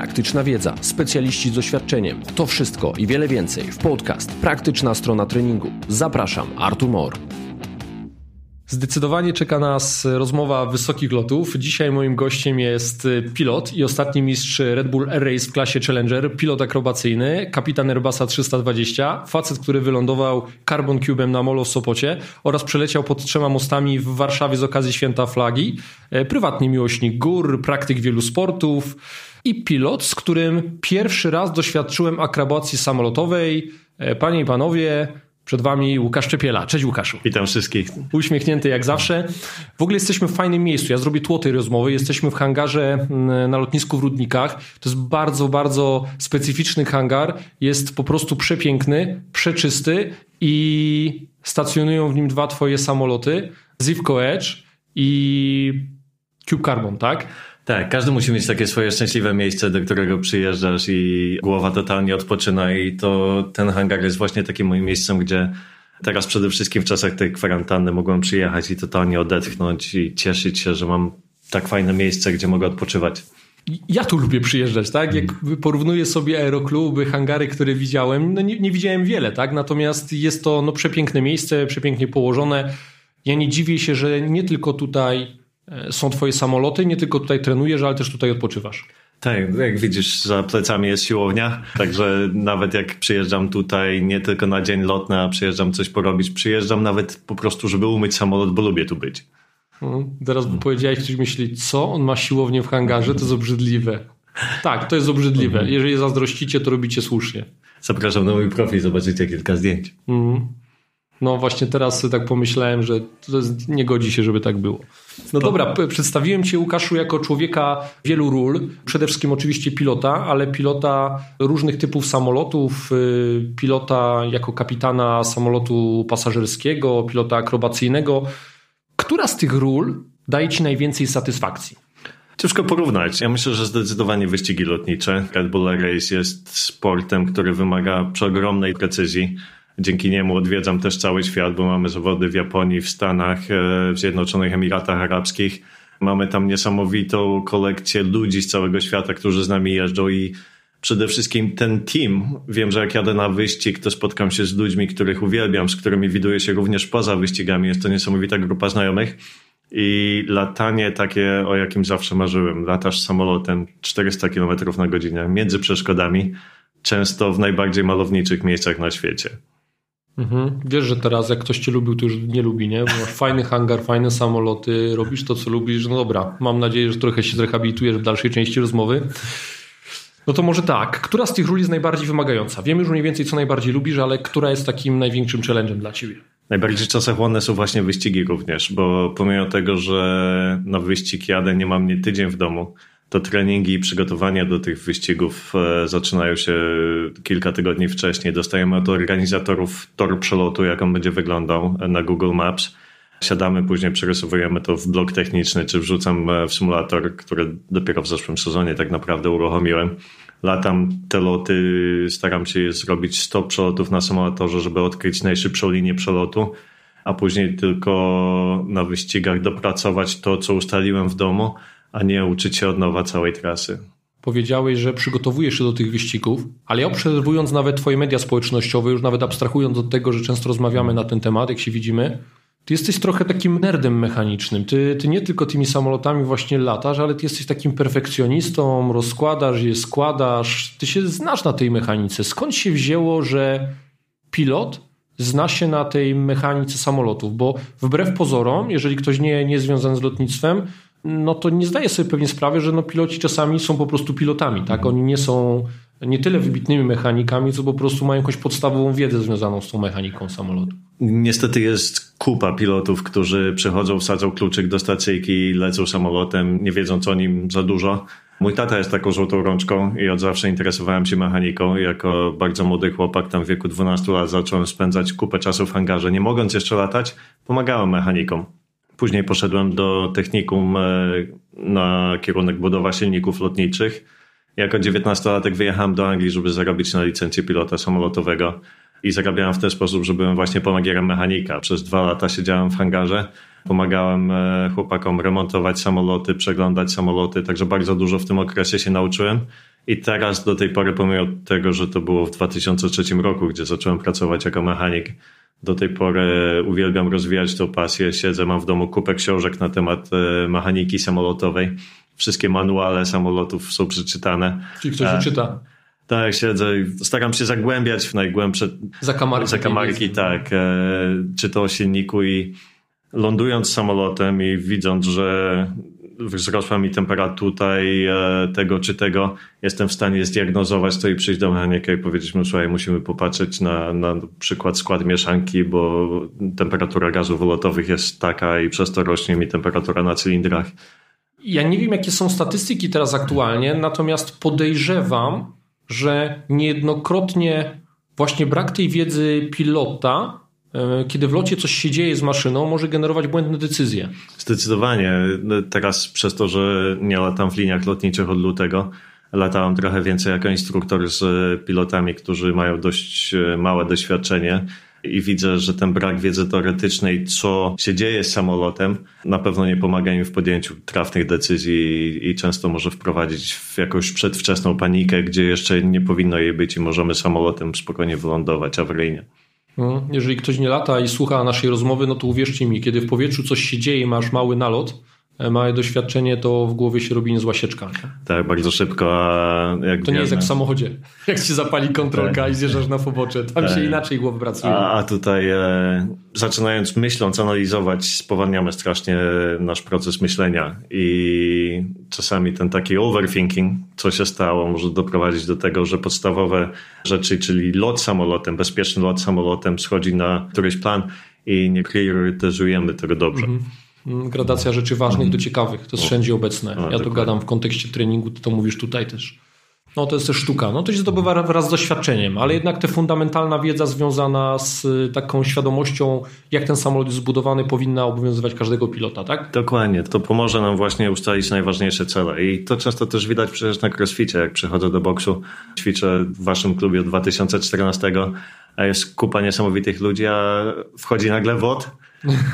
praktyczna wiedza, specjaliści z doświadczeniem. To wszystko i wiele więcej w podcast Praktyczna strona treningu. Zapraszam, Artur Mor. Zdecydowanie czeka nas rozmowa wysokich lotów. Dzisiaj moim gościem jest pilot i ostatni mistrz Red Bull Air Race w klasie Challenger, pilot akrobacyjny, kapitan Airbusa 320, facet, który wylądował Carbon Cube'em na Molo w Sopocie oraz przeleciał pod trzema mostami w Warszawie z okazji Święta Flagi. E, prywatny miłośnik gór, praktyk wielu sportów i pilot, z którym pierwszy raz doświadczyłem akrobacji samolotowej. E, panie i panowie, przed Wami Łukasz Czepiela. Cześć Łukaszu. Witam wszystkich. Uśmiechnięty jak zawsze. W ogóle jesteśmy w fajnym miejscu. Ja zrobię tło tej rozmowy. Jesteśmy w hangarze na lotnisku w Rudnikach. To jest bardzo, bardzo specyficzny hangar. Jest po prostu przepiękny, przeczysty i stacjonują w nim dwa Twoje samoloty. Zivco Edge i Cube Carbon, tak? Tak, każdy musi mieć takie swoje szczęśliwe miejsce, do którego przyjeżdżasz i głowa totalnie odpoczyna i to ten hangar jest właśnie takim moim miejscem, gdzie teraz przede wszystkim w czasach tej kwarantanny mogłem przyjechać i totalnie odetchnąć i cieszyć się, że mam tak fajne miejsce, gdzie mogę odpoczywać. Ja tu lubię przyjeżdżać, tak? Jak porównuję sobie aerokluby, hangary, które widziałem, no nie, nie widziałem wiele, tak? Natomiast jest to no, przepiękne miejsce, przepięknie położone. Ja nie dziwię się, że nie tylko tutaj są twoje samoloty, nie tylko tutaj trenujesz, ale też tutaj odpoczywasz. Tak, jak widzisz, za plecami jest siłownia, także nawet jak przyjeżdżam tutaj nie tylko na dzień lotny, a przyjeżdżam coś porobić, przyjeżdżam nawet po prostu, żeby umyć samolot, bo lubię tu być. Hmm, teraz hmm. powiedziałeś, ktoś myśli, co? On ma siłownię w hangarze? To jest obrzydliwe. Tak, to jest obrzydliwe. Hmm. Jeżeli zazdrościcie, to robicie słusznie. Zapraszam na mój profil, zobaczycie kilka zdjęć. Hmm. No właśnie teraz tak pomyślałem, że to nie godzi się, żeby tak było. No dobra, przedstawiłem Cię Łukaszu jako człowieka wielu ról. Przede wszystkim oczywiście pilota, ale pilota różnych typów samolotów, y, pilota jako kapitana samolotu pasażerskiego, pilota akrobacyjnego. Która z tych ról daje Ci najwięcej satysfakcji? Ciężko porównać. Ja myślę, że zdecydowanie wyścigi lotnicze. Red Bull Race jest sportem, który wymaga przeogromnej precyzji. Dzięki niemu odwiedzam też cały świat, bo mamy zawody w Japonii, w Stanach, e, w Zjednoczonych Emiratach Arabskich. Mamy tam niesamowitą kolekcję ludzi z całego świata, którzy z nami jeżdżą i przede wszystkim ten team. Wiem, że jak jadę na wyścig, to spotkam się z ludźmi, których uwielbiam, z którymi widuję się również poza wyścigami. Jest to niesamowita grupa znajomych. I latanie takie, o jakim zawsze marzyłem. Latasz samolotem 400 km na godzinę między przeszkodami, często w najbardziej malowniczych miejscach na świecie. Mhm. Wiesz, że teraz jak ktoś cię lubił, to już nie lubi, nie? Bo masz fajny hangar, fajne samoloty, robisz to, co lubisz. No dobra, mam nadzieję, że trochę się zrehabilitujesz w dalszej części rozmowy. No to może tak, która z tych ról jest najbardziej wymagająca? Wiem już mniej więcej, co najbardziej lubisz, ale która jest takim największym challenge'em dla ciebie? Najbardziej czasochłonne są właśnie wyścigi również, bo pomimo tego, że na wyścig jadę, nie mam nie tydzień w domu, to treningi i przygotowania do tych wyścigów e, zaczynają się kilka tygodni wcześniej. Dostajemy od organizatorów tor przelotu, jak on będzie wyglądał na Google Maps. Siadamy, później przerysowujemy to w blok techniczny, czy wrzucam e, w symulator, który dopiero w zeszłym sezonie tak naprawdę uruchomiłem. Latam te loty, staram się zrobić 100 przelotów na symulatorze, żeby odkryć najszybszą linię przelotu, a później tylko na wyścigach dopracować to, co ustaliłem w domu a nie uczyć się od nowa całej trasy. Powiedziałeś, że przygotowujesz się do tych wyścigów, ale ja obserwując nawet Twoje media społecznościowe, już nawet abstrahując od tego, że często rozmawiamy na ten temat, jak się widzimy, ty jesteś trochę takim nerdem mechanicznym. Ty, ty nie tylko tymi samolotami właśnie latasz, ale ty jesteś takim perfekcjonistą, rozkładasz je, składasz. Ty się znasz na tej mechanice. Skąd się wzięło, że pilot zna się na tej mechanice samolotów? Bo wbrew pozorom, jeżeli ktoś nie, nie jest związany z lotnictwem, no to nie zdaje sobie pewnie sprawy, że no piloci czasami są po prostu pilotami, tak? Oni nie są nie tyle wybitnymi mechanikami, co po prostu mają jakąś podstawową wiedzę związaną z tą mechaniką samolotu. Niestety jest kupa pilotów, którzy przychodzą, wsadzą kluczyk do stacyjki, lecą samolotem, nie wiedząc o nim za dużo. Mój tata jest taką żółtą rączką i od zawsze interesowałem się mechaniką. Jako bardzo młody chłopak, tam w wieku 12 lat, zacząłem spędzać kupę czasu w hangarze. Nie mogąc jeszcze latać, pomagałem mechanikom. Później poszedłem do technikum e, na kierunek budowa silników lotniczych. Jako 19-latek wyjechałem do Anglii, żeby zarobić na licencję pilota samolotowego i zarabiałem w ten sposób, że byłem właśnie pomagierem mechanika. Przez dwa lata siedziałem w hangarze, Pomagałem e, chłopakom remontować samoloty, przeglądać samoloty, także bardzo dużo w tym okresie się nauczyłem. I teraz do tej pory, pomimo tego, że to było w 2003 roku, gdzie zacząłem pracować jako mechanik, do tej pory uwielbiam rozwijać tę pasję. Siedzę, mam w domu kupę książek na temat e, mechaniki samolotowej. Wszystkie manuale samolotów są przeczytane. Czyli ktoś e, czyta. Tak, siedzę i staram się zagłębiać w najgłębsze zakamarki, zakamarki tak, e, czy to o silniku i lądując samolotem i widząc, że wzrosła mi temperatura e, tego czy tego, jestem w stanie zdiagnozować to i przyjść do mechanika i powiedzieć mu, słuchaj, musimy popatrzeć na, na przykład skład mieszanki, bo temperatura gazów wylotowych jest taka i przez to rośnie mi temperatura na cylindrach. Ja nie wiem, jakie są statystyki teraz aktualnie, natomiast podejrzewam, że niejednokrotnie właśnie brak tej wiedzy pilota kiedy w locie coś się dzieje z maszyną, może generować błędne decyzje. Zdecydowanie. No, teraz przez to, że nie latam w liniach lotniczych od lutego, latałem trochę więcej jako instruktor z pilotami, którzy mają dość e, małe doświadczenie i widzę, że ten brak wiedzy teoretycznej, co się dzieje z samolotem, na pewno nie pomaga im w podjęciu trafnych decyzji i często może wprowadzić w jakąś przedwczesną panikę, gdzie jeszcze nie powinno jej być i możemy samolotem spokojnie wylądować awaryjnie. No, jeżeli ktoś nie lata i słucha naszej rozmowy, no to uwierzcie mi, kiedy w powietrzu coś się dzieje, masz mały nalot, małe doświadczenie, to w głowie się robi niezła sieczka. Nie? Tak, bardzo szybko. A jak to nie jest jak w samochodzie. Jak ci zapali kontrolka tak. i zjeżdżasz na pobocze. Tam tak. się inaczej głowy pracuje. A, a tutaj e, zaczynając myśląc, analizować, spowalniamy strasznie nasz proces myślenia i czasami ten taki overthinking, co się stało, może doprowadzić do tego, że podstawowe rzeczy, czyli lot samolotem, bezpieczny lot samolotem schodzi na któryś plan i nie priorytetyzujemy tego dobrze. Mhm. Mm, gradacja rzeczy ważnych do ciekawych. To jest wszędzie obecne. Ja to gadam w kontekście treningu, ty to mówisz tutaj też. No to jest też sztuka. No to się zdobywa wraz z doświadczeniem, ale jednak ta fundamentalna wiedza związana z y, taką świadomością, jak ten samolot jest zbudowany, powinna obowiązywać każdego pilota, tak? Dokładnie. To pomoże nam właśnie ustalić najważniejsze cele. I to często też widać przecież na crossficie, jak przychodzę do boksu. Ćwiczę w waszym klubie od 2014, a jest kupa niesamowitych ludzi, a wchodzi nagle WOD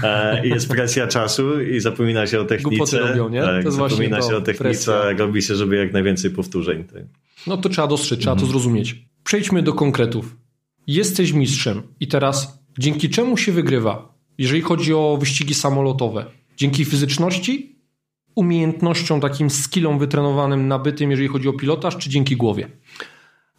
E, jest presja czasu i zapomina się o technice. robią, nie? Tak, zapomina się o technice, presja. robi się, żeby jak najwięcej powtórzeń. Tak. No to trzeba dostrzec, trzeba mhm. to zrozumieć. Przejdźmy do konkretów. Jesteś mistrzem i teraz dzięki czemu się wygrywa, jeżeli chodzi o wyścigi samolotowe? Dzięki fizyczności, umiejętnościom, takim skillom wytrenowanym, nabytym, jeżeli chodzi o pilotaż, czy dzięki głowie?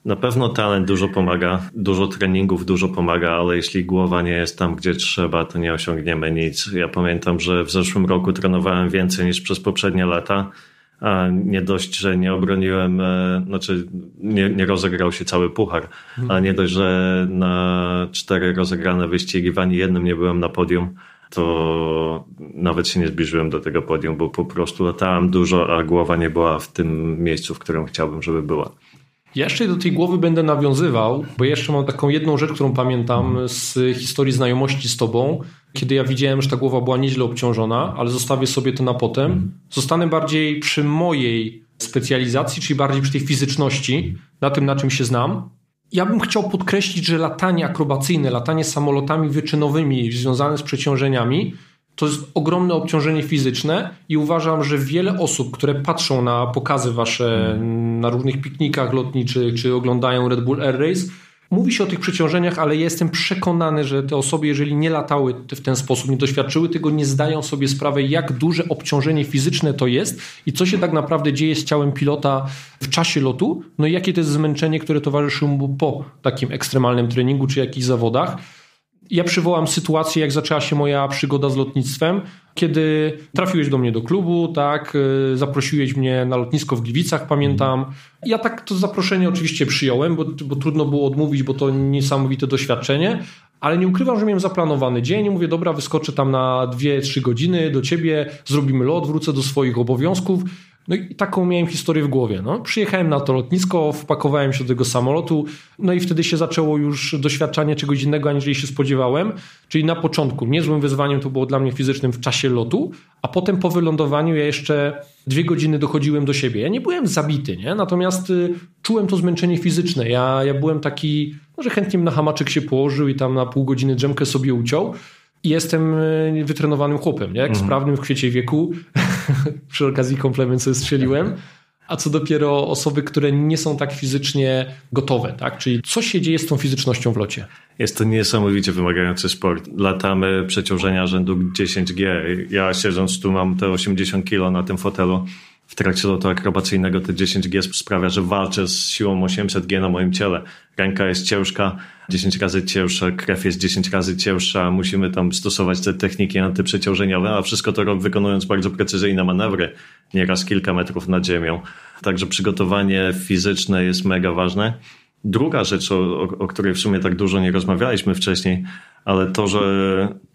Na pewno talent dużo pomaga, dużo treningów dużo pomaga, ale jeśli głowa nie jest tam, gdzie trzeba, to nie osiągniemy nic. Ja pamiętam, że w zeszłym roku trenowałem więcej niż przez poprzednie lata, a nie dość, że nie obroniłem, e, znaczy nie, nie rozegrał się cały puchar, a nie dość, że na cztery rozegrane wyścigi w ani jednym nie byłem na podium, to nawet się nie zbliżyłem do tego podium, bo po prostu latałem dużo, a głowa nie była w tym miejscu, w którym chciałbym, żeby była. Jeszcze do tej głowy będę nawiązywał, bo jeszcze mam taką jedną rzecz, którą pamiętam z historii znajomości z tobą, kiedy ja widziałem, że ta głowa była nieźle obciążona, ale zostawię sobie to na potem. Zostanę bardziej przy mojej specjalizacji, czyli bardziej przy tej fizyczności, na tym, na czym się znam. Ja bym chciał podkreślić, że latanie akrobacyjne, latanie samolotami wyczynowymi związane z przeciążeniami to jest ogromne obciążenie fizyczne i uważam, że wiele osób, które patrzą na pokazy wasze na różnych piknikach lotniczych, czy oglądają Red Bull Air Race, mówi się o tych przeciążeniach, ale jestem przekonany, że te osoby, jeżeli nie latały w ten sposób, nie doświadczyły tego, nie zdają sobie sprawy, jak duże obciążenie fizyczne to jest i co się tak naprawdę dzieje z ciałem pilota w czasie lotu, no i jakie to jest zmęczenie, które towarzyszy mu po takim ekstremalnym treningu czy jakichś zawodach. Ja przywołam sytuację, jak zaczęła się moja przygoda z lotnictwem, kiedy trafiłeś do mnie do klubu, tak, y, zaprosiłeś mnie na lotnisko w Gliwicach, pamiętam. Ja tak to zaproszenie oczywiście przyjąłem, bo, bo trudno było odmówić, bo to niesamowite doświadczenie, ale nie ukrywam, że miałem zaplanowany dzień. Mówię, dobra, wyskoczę tam na 2-3 godziny do ciebie, zrobimy lot, wrócę do swoich obowiązków. No i taką miałem historię w głowie. No. Przyjechałem na to lotnisko, wpakowałem się do tego samolotu, no i wtedy się zaczęło już doświadczanie czegoś innego, aniżeli się spodziewałem. Czyli na początku niezłym wyzwaniem to było dla mnie fizycznym w czasie lotu, a potem po wylądowaniu ja jeszcze dwie godziny dochodziłem do siebie. Ja nie byłem zabity, nie? natomiast y, czułem to zmęczenie fizyczne. Ja, ja byłem taki, no, że chętnie na hamaczek się położył i tam na pół godziny drzemkę sobie uciął. I jestem e, wytrenowanym chłopem, nie? jak Mhm. sprawnym w kwiecie wieku. Przy okazji komplement sobie strzeliłem. A co dopiero osoby, które nie są tak fizycznie gotowe, tak? Czyli co się dzieje z tą fizycznością w locie? Jest to niesamowicie wymagający sport. Latamy przeciążenia rzędu 10G. Ja siedząc tu mam te 80 kg na tym fotelu. W trakcie lotu akrobacyjnego te 10G sprawia, że walczę z siłą 800G na moim ciele. Ręka jest ciężka, 10 razy cięższa, krew jest 10 razy cięższa. Musimy tam stosować te techniki antyprzeciążeniowe, a wszystko to wykonując bardzo precyzyjne manewry, nieraz kilka metrów nad ziemią. Także przygotowanie fizyczne jest mega ważne. Druga rzecz, o, o, której w sumie tak dużo nie rozmawialiśmy wcześniej, ale to, że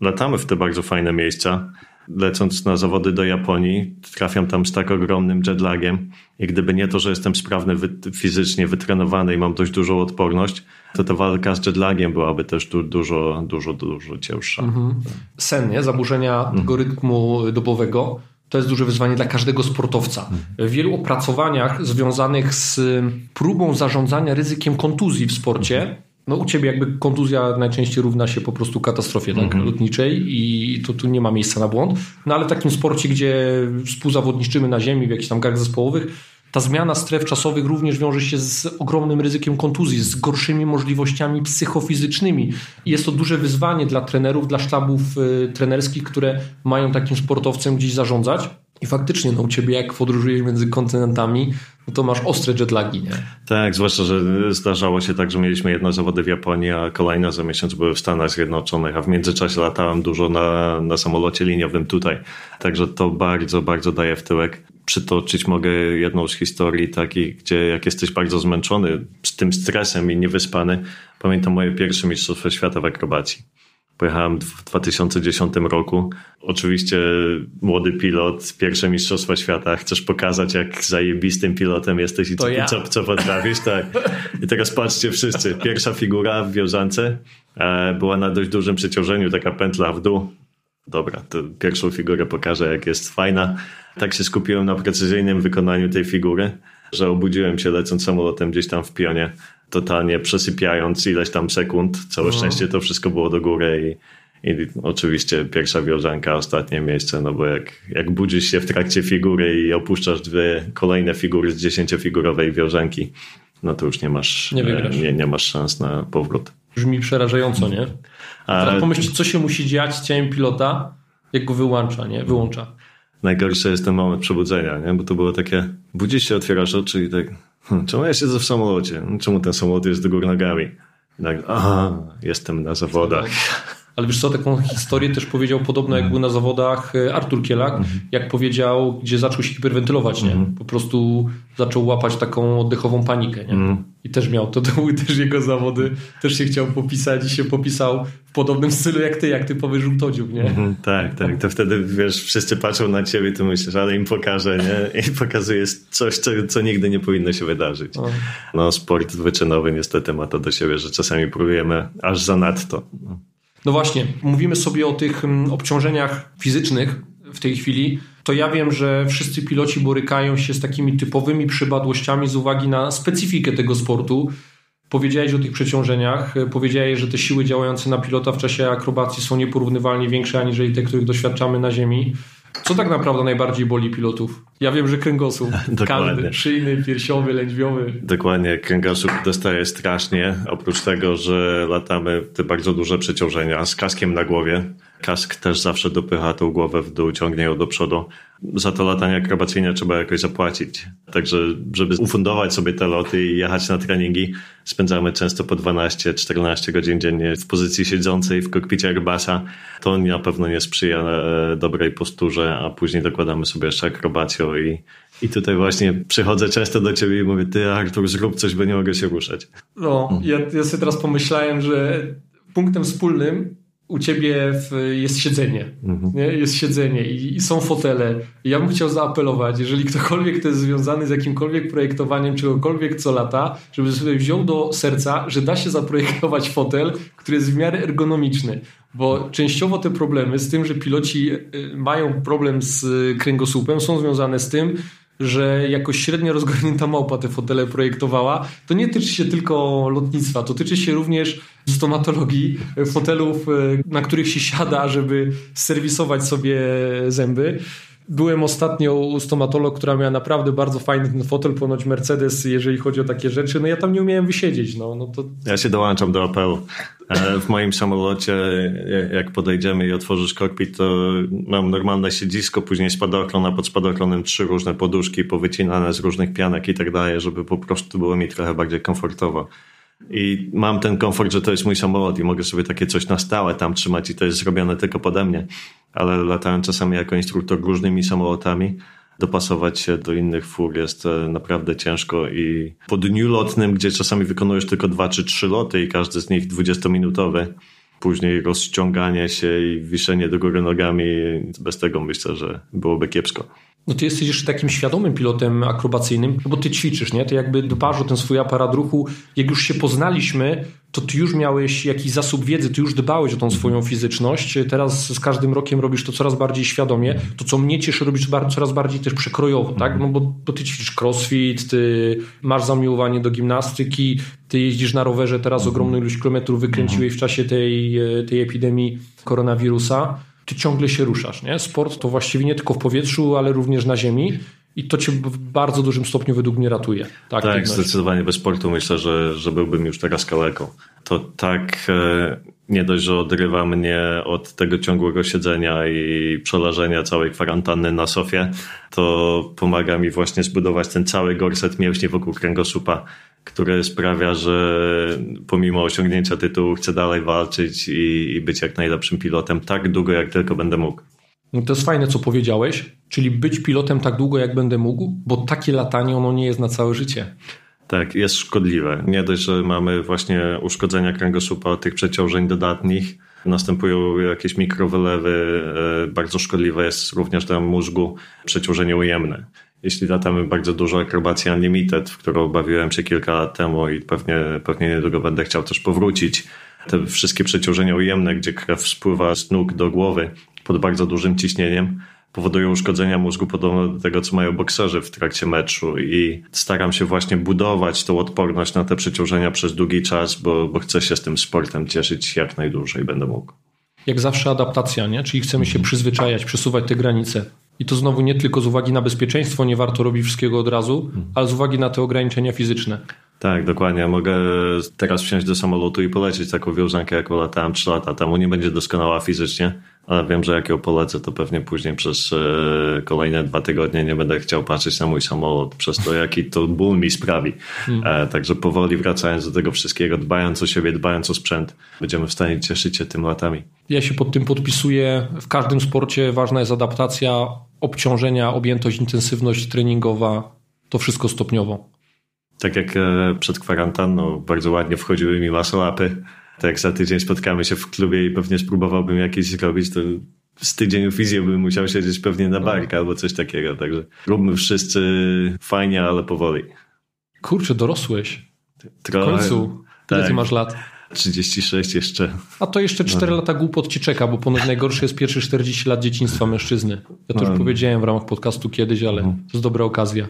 latamy w te bardzo fajne miejsca. Lecąc na zawody do Japonii, trafiam tam z tak ogromnym jetlagiem i gdyby nie to, że jestem sprawny wy, fizycznie, wytrenowany i mam dość dużą odporność, to ta walka z jetlagiem byłaby też du, dużo, dużo, dużo cięższa. Mhm. Sen, nie? zaburzenia tego rytmu dobowego. To jest duże wyzwanie dla każdego sportowca. W wielu opracowaniach związanych z próbą zarządzania ryzykiem kontuzji w sporcie, no u ciebie jakby kontuzja najczęściej równa się po prostu katastrofie tak, lotniczej i to tu nie ma miejsca na błąd. No ale w takim sporcie, gdzie współzawodniczymy na ziemi w jakichś tam grach zespołowych, ta zmiana stref czasowych również wiąże się z ogromnym ryzykiem kontuzji, z gorszymi możliwościami psychofizycznymi. I jest to duże wyzwanie dla trenerów, dla sztabów y, trenerskich, które mają takim sportowcem gdzieś zarządzać. I faktycznie, no u ciebie jak podróżujesz między kontynentami, no to masz ostre jetlagi, nie? Tak, zwłaszcza, że zdarzało się tak, że mieliśmy jedno zawody w Japonii, a kolejne za miesiąc były w Stanach Zjednoczonych, a w międzyczasie latałem dużo na, na samolocie liniowym tutaj. Także to bardzo, bardzo daje w tyłek. Przytoczyć mogę jedną z historii takich, gdzie jak jesteś bardzo zmęczony z tym stresem i niewyspany, pamiętam moje pierwsze Mistrzostwo Świata w akrobacji. Pojechałem w 2010 roku. Oczywiście młody pilot, pierwsze Mistrzostwa Świata. Chcesz pokazać, jak zajebistym pilotem jesteś i co, ja. co, co potrafisz. Tak. I teraz patrzcie wszyscy. Pierwsza figura w wiązance e, była na dość dużym przeciążeniu, taka pętla w dół. Dobra, to pierwszą figurę pokażę, jak jest fajna. Tak się skupiłem na precyzyjnym wykonaniu tej figury, że obudziłem się lecąc samolotem gdzieś tam w pionie totalnie przesypiając ileś tam sekund. Całe no. szczęście to wszystko było do góry i, i oczywiście pierwsza wiążanka, ostatnie miejsce, no bo jak, jak budzisz się w trakcie figury i opuszczasz dwie kolejne figury z dziesięciofigurowej wiążanki, no to już nie masz, nie, nie, nie masz szans na powrót. Brzmi przerażająco, nie? A teraz pomyśleć, co się musi dziać z ciałem pilota, jak go wyłącza, nie? Wyłącza. Najgorszy jest ten moment przebudzenia, nie? Bo to było takie, budzisz się, otwierasz oczy i tak czemu ja siedzę w samolocie? Czemu ten samolot jest do góry nogami? Nagle, aha, jestem na zawodach. Ale wiesz co, taką historię też powiedział podobno jak był na zawodach Artur Kielak, jak powiedział, gdzie zaczął się hiperwentylować, nie? Po prostu zaczął łapać taką oddechową panikę, nie? I też miał, to, to były też jego zawody, też się chciał popisać i się popisał w podobnym stylu jak ty, jak typowy żółtodziób, nie? Mhm, tak, tak, to wtedy, wiesz, wszyscy patrzą na ciebie, ty myślisz, ale im pokażę, nie? I pokazuje coś, co, co nigdy nie powinno się wydarzyć. No, sport wyczynowy niestety ma to do siebie, że czasami próbujemy aż zanadto. No. No właśnie, mówimy sobie o tych obciążeniach fizycznych w tej chwili. To ja wiem, że wszyscy piloci borykają się z takimi typowymi przypadłościami z uwagi na specyfikę tego sportu. Powiedziałeś o tych przeciążeniach, powiedziałeś, że te siły działające na pilota w czasie akrobacji są nieporównywalnie większe aniżeli te, których doświadczamy na ziemi. Co tak naprawdę najbardziej boli pilotów? Ja wiem, że kręgosłup. Każdy, szyjny, piersiowy, lędźwiowy. Dokładnie, kręgosłup dostaje strasznie. Oprócz tego, że latamy te bardzo duże przeciążenia z kaskiem na głowie. Kask też zawsze dopycha tą głowę w dół, ciągnie ją do przodu. Za to latanie akrobacyjne trzeba jakoś zapłacić. Także, żeby ufundować sobie te loty i jechać na treningi, spędzamy często po 12-14 godzin dziennie w pozycji siedzącej w kokpicie Airbusa. To na pewno nie sprzyja dobrej posturze, a później dokładamy sobie jeszcze akrobacją i, i tutaj właśnie przychodzę często do ciebie i mówię, ty Artur, zrób coś, bo nie mogę się ruszać. No, ja, ja sobie teraz pomyślałem, że punktem wspólnym u ciebie w, jest siedzenie. Mhm. Jest siedzenie i, i, są fotele. I ja bym chciał zaapelować, jeżeli ktokolwiek to jest związany z jakimkolwiek projektowaniem czegokolwiek co lata, żeby sobie wziął do serca, że da się zaprojektować fotel, który jest w miarę ergonomiczny. Bo częściowo te problemy z tym, że piloci mają problem z kręgosłupem są związane z tym, że jakoś średnio rozgarnięta małpa te fotele projektowała, to nie tyczy się tylko lotnictwa, to tyczy się również stomatologii, fotelów, e, na których się siada, żeby serwisować sobie zęby. Byłem ostatnio u stomatolog, która miała naprawdę bardzo fajny ten fotel, ponoć Mercedes, jeżeli chodzi o takie rzeczy. No ja tam nie umiałem wysiedzieć. No, no to... Ja się dołączam do apelu. E, w moim samolocie, jak podejdziemy i otworzysz kokpit, to mam normalne siedzisko, później spadochron, a pod spadochronem trzy różne poduszki powycinane z różnych pianek i tak dalej, żeby po prostu było mi trochę bardziej komfortowo. I mam ten komfort, że to jest mój samolot i mogę sobie takie coś na stałe tam trzymać i to jest zrobione tylko pode mnie. Ale latałem czasami jako instruktor różnymi samolotami. Dopasować się do innych fur jest e, naprawdę ciężko i po dniu lotnym, gdzie czasami wykonujesz tylko dwa czy trzy loty i każdy z nich 20-minutowy, później rozciąganie się i wiszenie do góry nogami, bez tego myślę, że byłoby kiepsko. No ty jesteś jeszcze takim świadomym pilotem akrobacyjnym, bo ty ćwiczysz, nie? Ty jakby dbasz o ten swój aparat ruchu. Jak już się poznaliśmy, to ty już miałeś jakiś zasób wiedzy, ty już dbałeś o tą swoją fizyczność. Teraz z każdym rokiem robisz to coraz bardziej świadomie. To, co mnie cieszy, robisz coraz bardziej też przekrojowo, tak? No bo, bo ty ćwiczysz crossfit, ty masz zamiłowanie do gimnastyki, ty jeździsz na rowerze, teraz ogromną ilość kilometrów wykręciłeś w czasie tej, tej epidemii koronawirusa ty ciągle się ruszasz. Nie? Sport to właściwie nie tylko w powietrzu, ale również na ziemi. I to cię w bardzo dużym stopniu według mnie ratuje. Tak, tak zdecydowanie bez sportu myślę, że, że byłbym już teraz kaleką. To tak e, nie dość, że odrywa mnie od tego ciągłego siedzenia i przeleżenia całej kwarantanny na sofie, to pomaga mi właśnie zbudować ten cały gorset mięśni wokół kręgosłupa, który sprawia, że pomimo osiągnięcia tytułu chcę dalej walczyć i, i być jak najlepszym pilotem tak długo, jak tylko będę mógł. No to jest fajne, co powiedziałeś, czyli być pilotem tak długo, jak będę mógł, bo takie latanie ono nie jest na całe życie. Tak, jest szkodliwe. Nie dość, że mamy właśnie uszkodzenia kręgosłupa tych przeciążeń dodatnich, następują jakieś mikrowylewy, e, bardzo szkodliwe jest również dla mózgu przeciążenie ujemne jeśli latamy bardzo dużo akrobacji Unlimited, w którą bawiłem się kilka lat temu i pewnie, pewnie niedługo będę chciał też powrócić. Te wszystkie przeciążenia ujemne, gdzie krew spływa z nóg do głowy pod bardzo dużym ciśnieniem, powodują uszkodzenia mózgu podobno do tego, co mają bokserzy w trakcie meczu i staram się właśnie budować tą odporność na te przeciążenia przez długi czas, bo, bo chcę się z tym sportem cieszyć jak najdłużej będę mógł. Jak zawsze adaptacja, nie? czyli chcemy się przyzwyczajać, przesuwać te granice. I to znowu nie tylko z uwagi na bezpieczeństwo, nie warto robić wszystkiego od razu, ale z uwagi na te ograniczenia fizyczne. Tak, dokładnie. Mogę teraz wsiąść do samolotu i polecieć taką wiązankę, jaką latałem 3 lata temu. Nie będzie doskonała fizycznie, ale wiem, że jak ją polecę, to pewnie później przez e, kolejne dwa tygodnie nie będę chciał patrzeć na mój samolot przez to, jaki to ból mi sprawi. Hmm. E, także powoli wracając do tego wszystkiego, dbając o siebie, dbając o sprzęt, będziemy w stanie cieszyć się tym latami. Ja się pod tym podpisuję. W każdym sporcie ważna jest adaptacja, obciążenia, objętość, intensywność treningowa. To wszystko stopniowo. Tak jak e, przed kwarantanną bardzo ładnie wchodziły mi masolapy tak jak za tydzień spotkamy się w klubie i pewnie spróbowałbym jakieś zrobić, to z tydzień fizję bym musiał siedzieć pewnie na barka albo coś takiego. Także róbmy wszyscy fajnie, ale powoli. Kurczę, dorosłeś. Trochę, w końcu. Tak. Ile ty masz lat? 36 jeszcze. A to jeszcze 4 no. lata głupot ci czeka, bo ponoć najgorsze jest pierwsze 40 lat dzieciństwa mężczyzny. Ja to no. już powiedziałem w ramach podcastu kiedyś, ale mhm. to jest dobra okazja.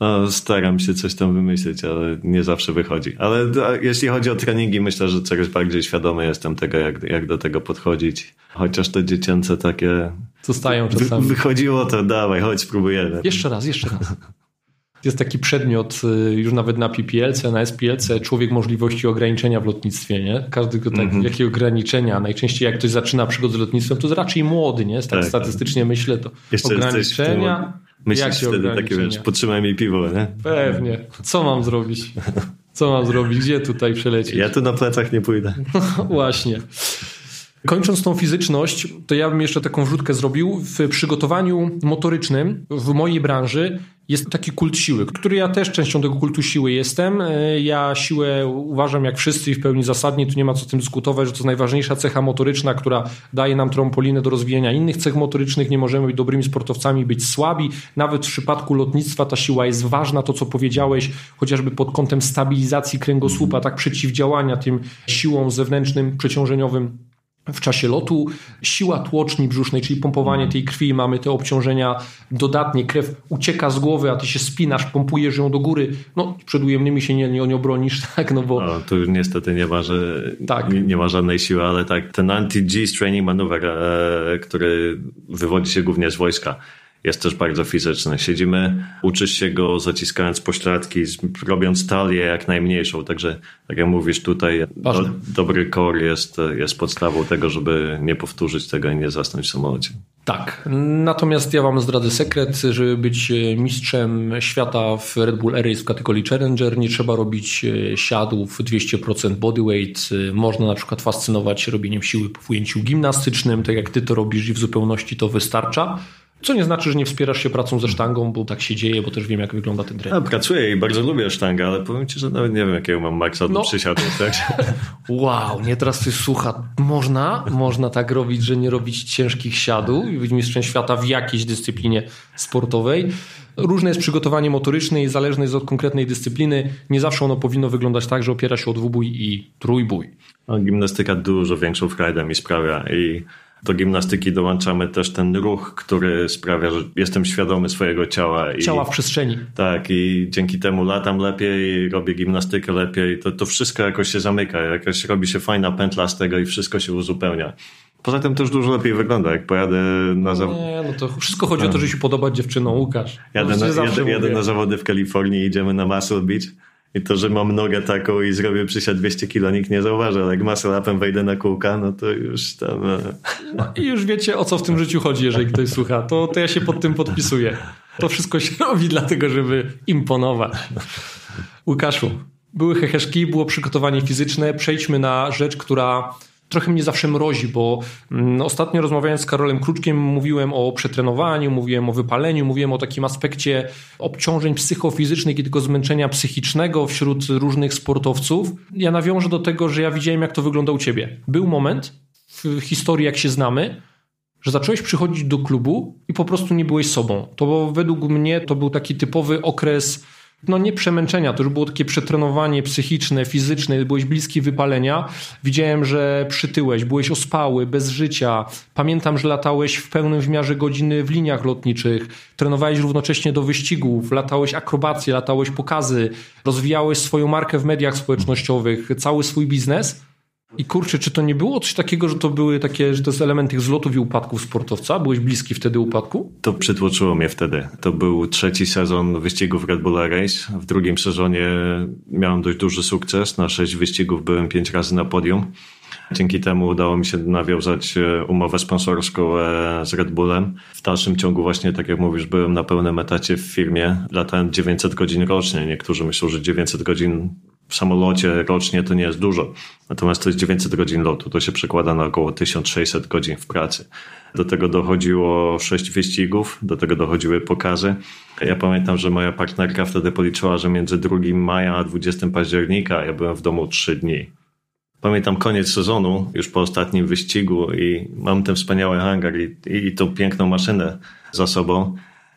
No, staram się coś tam wymyślić, ale nie zawsze wychodzi. Ale jeśli chodzi o treningi, myślę, że coraz bardziej świadomy jestem tego, jak, jak do tego podchodzić. Chociaż te dziecięce takie. Zostają czasami. Wy, wychodziło to, dawaj, chodź, spróbujemy. Jeszcze raz, jeszcze raz. Jest taki przedmiot y, już nawet na PPLC, na SPLC, człowiek możliwości ograniczenia w lotnictwie, nie? Każdy go tak, mm -hmm. jakie ograniczenia? Najczęściej jak ktoś zaczyna przygodę z lotnictwem, to jest raczej młody, nie? Tak, tak statystycznie myślę, to Jeszcze ograniczenia. Myślisz wtedy takie, wiesz, potrzymaj mi piwo, nie? Pewnie. Co mam zrobić? Co mam zrobić? Gdzie tutaj przelecieć? Ja tu na plecach nie pójdę. Właśnie. Kończąc tą fizyczność, to ja bym jeszcze taką wrzutkę zrobił. W przygotowaniu motorycznym w mojej branży jest taki kult siły, który ja też częścią tego kultu siły jestem. E, ja siłę uważam jak wszyscy i w pełni zasadnie, tu nie ma co tym dyskutować, że to jest najważniejsza cecha motoryczna, która daje nam trampolinę do rozwijania innych cech motorycznych. Nie możemy być dobrymi sportowcami, być słabi. Nawet w przypadku lotnictwa ta siła jest ważna, to co powiedziałeś, chociażby pod kątem stabilizacji kręgosłupa, tak przeciwdziałania tym siłom zewnętrznym, przeciążeniowym w czasie lotu, siła tłoczni brzusznej, czyli pompowanie tej krwi, mamy te obciążenia dodatnie, krew ucieka z głowy, a ty się spinasz, pompujesz ją do góry. No, przed ujemnymi się nie, nie, nie obronisz, tak, no bo... No, tu niestety nie ma, że tak. nie, nie, ma żadnej siły, ale tak, ten anti-G training maneuver, e, który wywodzi się głównie z wojska, jest też bardzo fizyczny. Siedzimy, uczysz się go zaciskając pośladki, robiąc talię jak najmniejszą, także tak jak mówisz tutaj, do, dobry core jest, jest podstawą tego, żeby nie powtórzyć tego i nie zasnąć w samolocie. Tak, natomiast ja wam zdradzę sekret, żeby być mistrzem świata w Red Bull Air Race w kategorii Challenger nie trzeba robić e, siadów 200% bodyweight, można na przykład fascynować robieniem siły w ujęciu gimnastycznym, tak jak ty to robisz i w zupełności to wystarcza. Co nie znaczy, że nie wspierasz się pracą ze sztangą, bo tak się dzieje, bo też wiem, jak wygląda ten trening. Ja pracuję i bardzo lubię sztangę, ale powiem ci, że nawet nie wiem, jakiego mam maksa do no. przysiadów. Tak? Wow, nie teraz ty słucha. Można, można tak robić, że nie robić ciężkich siadów i być mistrzem świata w jakiejś dyscyplinie sportowej. Różne jest przygotowanie motoryczne i zależne jest od konkretnej dyscypliny. Nie zawsze ono powinno wyglądać tak, że opiera się o dwubój i trójbój. No, gimnastyka dużo większą frajdę mi sprawia i do gimnastyki dołączamy też ten ruch, który sprawia, że jestem świadomy swojego ciała. I, ciała w przestrzeni. Tak, i dzięki temu latam lepiej, robię gimnastykę lepiej. To, to wszystko jakoś się zamyka, jakoś robi się fajna pętla z tego i wszystko się uzupełnia. Poza tym też dużo lepiej wygląda, jak pojadę na zawody. Nie, no to wszystko chodzi o to, że się podobać dziewczynom, Łukasz. Jadę na, jadę, jadę na zawody w Kalifornii, idziemy na Muscle Beach i to, że mam nogę taką i zrobię przysiad 200 kilo, nikt nie zauważy, ale jak muscle upem wejdę na kółka, no to już tam... E, no i już wiecie, o co w tym życiu chodzi, jeżeli ktoś słucha. To, to ja się pod tym podpisuję. To wszystko się robi dlatego, żeby imponować. Łukaszu, były heheszki, było przygotowanie fizyczne. Przejdźmy na rzecz, która trochę mnie zawsze mrozi, bo mm, ostatnio rozmawiając z Karolem Kruczkiem mówiłem o przetrenowaniu, mówiłem o wypaleniu, mówiłem o takim aspekcie obciążeń psychofizycznych i tego zmęczenia psychicznego wśród różnych sportowców. Ja nawiążę do tego, że ja widziałem jak to wygląda u ciebie. Był moment w historii jak się znamy, że zacząłeś przychodzić do klubu i po prostu nie byłeś sobą. To według mnie to był taki typowy okres no nie przemęczenia, to już było takie przetrenowanie psychiczne, fizyczne, byłeś bliski wypalenia. Widziałem, że przytyłeś, byłeś ospały, bez życia. Pamiętam, że latałeś w pełnym wymiarze godziny w liniach lotniczych, trenowałeś równocześnie do wyścigów, latałeś akrobacje, latałeś pokazy, rozwijałeś swoją markę w mediach społecznościowych, cały swój biznes. I kurczę, czy to nie było coś takiego, że to były takie, że to jest element tych zlotów i upadków sportowca? Byłeś bliski wtedy upadku? To przytłoczyło mnie wtedy. To był trzeci sezon wyścigów Red Bull Race. W drugim sezonie miałem dość duży sukces. Na sześć wyścigów byłem pięć razy na podium. Dzięki temu udało mi się nawiązać e, umowę sponsorską e, z Red Bullem. W dalszym ciągu właśnie, tak jak mówisz, byłem na pełnym etacie w firmie. Latałem 900 godzin rocznie. Niektórzy myślą, że 900 godzin w samolocie rocznie to nie jest dużo. Natomiast to jest 900 godzin lotu. To się przekłada na około 1600 godzin w pracy. Do tego dochodziło sześć wyścigów, do tego dochodziły pokazy. Ja pamiętam, że moja partnerka wtedy policzyła, że między 2 maja a 20 października ja byłem w domu 3 dni. Pamiętam koniec sezonu, już po ostatnim wyścigu i mam ten wspaniały hangar i, i tą piękną maszynę za sobą.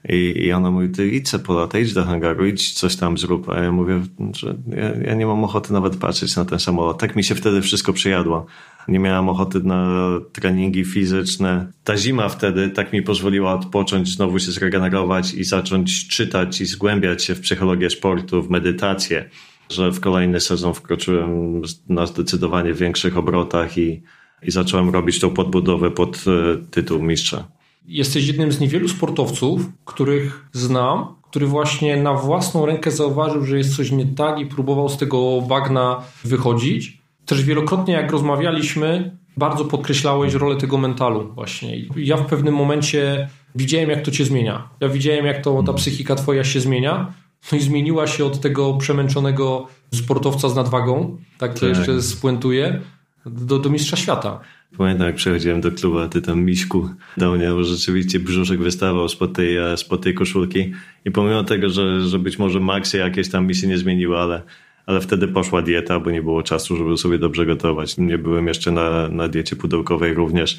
I, I ona mówi, ty idź se polata, idź do hangaru, idź coś tam zrób. A ja mówię, że ja, ja, nie mam ochoty nawet patrzeć na ten samolot. Tak mi się wtedy wszystko przyjadło. Nie miałam ochoty na treningi fizyczne. Ta zima wtedy tak mi pozwoliła odpocząć, znowu się zregenerować i zacząć czytać i zgłębiać się w psychologię sportu, w medytację, że w kolejny sezon wkroczyłem na zdecydowanie większych obrotach i, i zacząłem robić tą podbudowę pod e, tytuł mistrza. Jesteś jednym z niewielu sportowców, których znam, który właśnie na własną rękę zauważył, że jest coś nie tak i próbował z tego bagna wychodzić. Też wielokrotnie, jak rozmawialiśmy, bardzo podkreślałeś rolę tego mentalu właśnie. ja w pewnym momencie widziałem, jak to cię zmienia. Ja widziałem, jak to ta psychika twoja się zmienia. No i zmieniła się od tego przemęczonego sportowca z nadwagą, tak to tak. jeszcze spuentuję, do, do mistrza świata. Pamiętam, jak przychodziłem do klubu, a ty tam miśku do mnie, bo rzeczywiście brzuszek wystawał spod tej, e, spod tej koszulki. I pomimo tego, że, że być może maksy jakieś tam mi się nie zmieniły, ale, ale wtedy poszła dieta, bo nie było czasu, żeby sobie dobrze gotować. Nie byłem jeszcze na, na diecie pudełkowej również.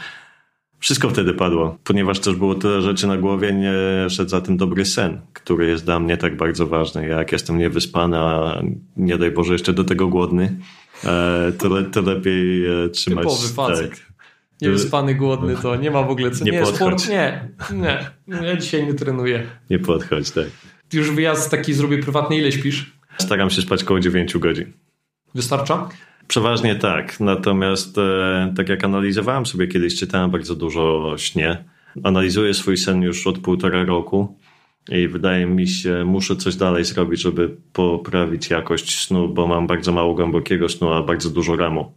Wszystko wtedy padło, ponieważ też było tyle rzeczy na głowie, nie szedł za tym dobry sen, który jest dla mnie tak bardzo ważny. Jak jestem niewyspany, a nie daj Boże jeszcze do tego głodny, to, le, to lepiej e, trzymać. Typowy facet. Tak, Niewyspany, głodny to nie ma w ogóle co. Nie Nie, podchodź. sport, nie, nie. Ja dzisiaj nie trenuję. Nie podchodź, tak. Już wyjazd taki zrobię prywatny. Ile śpisz? Staram się spać koło 9 godzin. Wystarcza? Przeważnie tak, natomiast e, tak jak analizowałem sobie kiedyś, czytałem bardzo dużo o śnie. Analizuję swój sen już od półtora roku i wydaje mi się, muszę coś dalej zrobić, żeby poprawić jakość snu, bo mam bardzo mało głębokiego snu, a bardzo dużo REMu.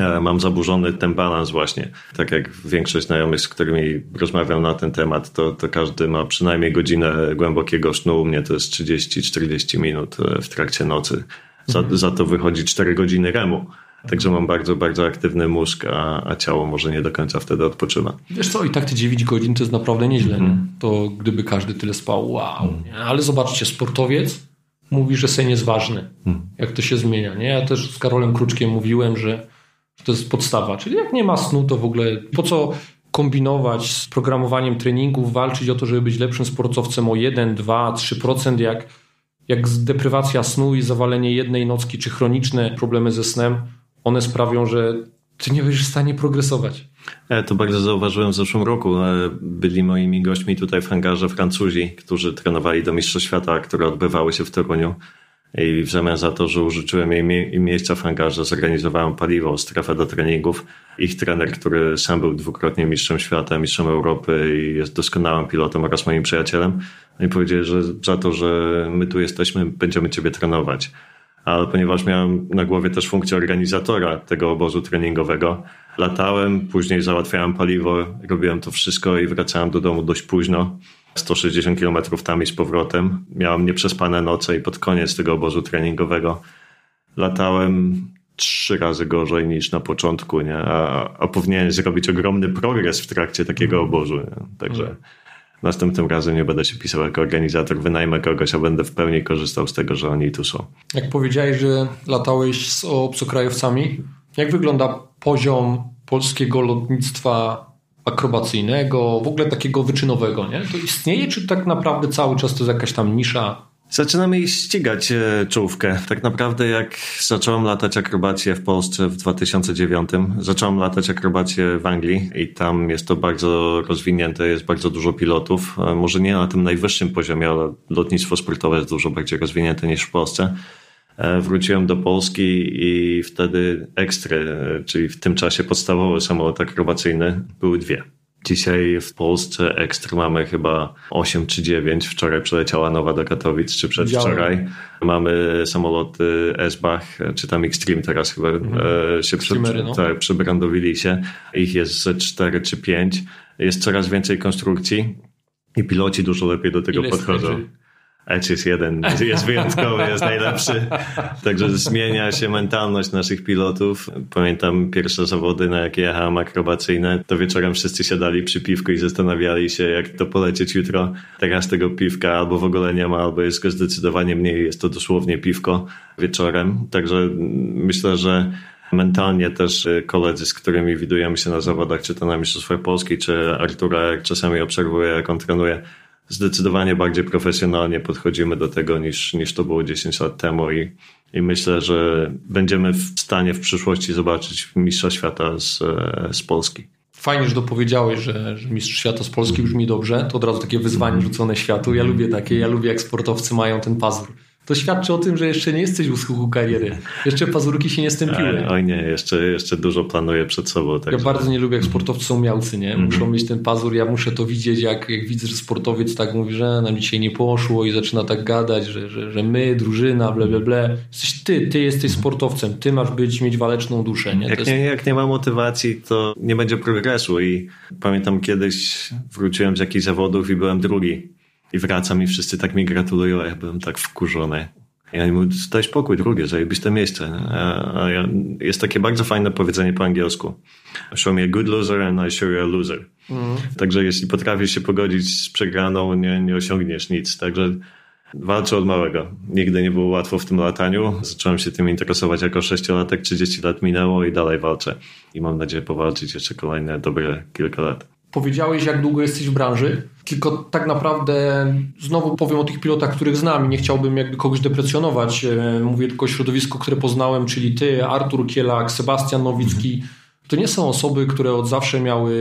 E, Mam zaburzony ten balans właśnie. Tak jak większość znajomych, z którymi rozmawiam na ten temat, to, to każdy ma przynajmniej godzinę głębokiego snu. U mnie to jest 30-40 minut e, w trakcie nocy. Za, za to wychodzi 4 godziny REMu. Także mam bardzo, bardzo aktywny mózg, a, a ciało może nie do końca wtedy odpoczywa. Wiesz co, i tak te 9 godzin to jest naprawdę nieźle. Nie? To gdyby każdy tyle spał, wow. Nie? Ale zobaczcie, sportowiec mówi, że sen jest ważny. Jak to się zmienia. Nie? Ja też z Karolem Kruczkiem mówiłem, że, to jest podstawa. Czyli jak nie ma snu, to w ogóle po co kombinować z programowaniem treningów, walczyć o to, żeby być lepszym sportowcem o 1, 2, 3%, jak, jak deprywacja snu i zawalenie jednej nocki, czy chroniczne problemy ze snem, one sprawią, że ty nie będziesz w stanie progresować. Ja to bardzo zauważyłem w zeszłym roku. E, Byli moimi gośćmi tutaj w hangarze Francuzi, którzy trenowali do Mistrzostw Świata, które odbywały się w Toruniu. I w zamian za to, że użyczyłem im miejsca w hangarze, zorganizowałem paliwo, strefę do treningów. Ich trener, który sam był dwukrotnie mistrzem świata, mistrzem Europy i jest doskonałym pilotem oraz moim przyjacielem, oni powiedzieli, że za to, że my tu jesteśmy, będziemy ciebie trenować. Ale ponieważ miałem na głowie też funkcję organizatora tego obozu treningowego, latałem, później załatwiałem paliwo, robiłem to wszystko i wracałem do domu dość późno. 160 km tam i z powrotem. Miałem nieprzespane noce i pod koniec tego obozu treningowego latałem trzy razy gorzej niż na początku, nie? A, a powinienem zrobić ogromny progres w trakcie takiego obozu. Nie? Także następnym razem nie będę się pisał jako organizator, wynajmę kogoś, a będę w pełni korzystał z tego, że oni tu są. Jak powiedziałeś, że latałeś z obcokrajowcami, jak wygląda poziom polskiego lotnictwa akrobacyjnego, w ogóle takiego wyczynowego, nie? To istnieje, czy tak naprawdę cały czas to jest jakaś tam nisza? Zaczynamy ścigać e, czołówkę. Tak naprawdę jak zacząłem latać akrobację w Polsce w 2009, zacząłem latać akrobację w Anglii i tam jest to bardzo rozwinięte, jest bardzo dużo pilotów. E, Może nie na tym najwyższym poziomie, ale lotnictwo sportowe jest dużo bardziej rozwinięte niż w Polsce. E, Wróciłem do Polski i wtedy ekstry, czyli w tym czasie podstawowy samolot akrobacyjny, były dwie. Dzisiaj w Polsce ekstr mamy chyba 8 czy 9. Wczoraj przyleciała nowa do Katowic, czy przedwczoraj. Mamy samoloty S-Bach, czy tam Extreme teraz chyba e, się przy, no. tak, przybrandowili się. Ich jest ze 4 czy 5. Jest coraz więcej konstrukcji i piloci dużo lepiej do tego Ile podchodzą. Edge'y? Jest jeden, jest wyjątkowy, jest najlepszy. Także zmienia się mentalność naszych pilotów. Pamiętam pierwsze zawody, na jakie jechałem akrobacyjne, to wieczorem wszyscy siadali przy piwku i zastanawiali się, jak to polecieć jutro. Teraz tego piwka albo w ogóle nie ma, albo jest go zdecydowanie mniej. Jest to dosłownie piwko wieczorem. Także myślę, że mentalnie też y, koledzy, z którymi widujemy się na zawodach, czy to na Mistrzostwach Polski, czy Artura, jak czasami obserwuję, jak on trenuje, zdecydowanie bardziej profesjonalnie podchodzimy do tego niż, niż to było 10 lat temu i, i myślę, że będziemy w stanie w przyszłości zobaczyć mistrza świata z, z Polski. Fajnie, że dopowiedziałeś, że, że mistrz świata z Polski brzmi dobrze. To od razu takie wyzwanie rzucone światu. Ja lubię takie, ja lubię jak sportowcy mają ten pazur. To świadczy o tym, że jeszcze nie jesteś u schyłku kariery. Jeszcze pazurki się nie stępiły. Oj nie, jeszcze, jeszcze dużo planuję przed sobą. Ja Także bardzo nie lubię, jak sportowcy są miałcy, nie? Muszą mieć ten pazur, ja muszę to widzieć, jak, jak widzę, że sportowiec tak mówi, że nam dzisiaj nie poszło i zaczyna tak gadać, że, że, że my, drużyna, ble, ble, ble. Jesteś ty, ty jesteś sportowcem, ty masz być, mieć waleczną duszę, nie? Jak jest... nie, jak nie ma motywacji, to nie będzie progresu. I pamiętam kiedyś wróciłem z jakichś zawodów i byłem drugi. I wracam i wszyscy tak mi gratulują, a ja byłem tak wkurzony. Ja mówię, daj spokój, drugie, zajebiste miejsce. A, ja, jest takie bardzo fajne powiedzenie po angielsku. Show me a good loser and I show you a loser. Także jeśli potrafisz się pogodzić z przegraną, nie, nie osiągniesz nic. Także walczę od małego. Nigdy nie było łatwo w tym lataniu. Zacząłem się tym interesować jako sześciolatek, 30 lat minęło i dalej walczę. I mam nadzieję powalczyć jeszcze kolejne dobre kilka lat. Powiedziałeś, jak długo jesteś w branży, tylko tak naprawdę znowu powiem o tych pilotach, których znam nie chciałbym jakby kogoś deprecjonować. E, Mówię tylko o środowisku, które poznałem, czyli ty, Artur Kielak, Sebastian Nowicki. To nie są osoby, które od zawsze miały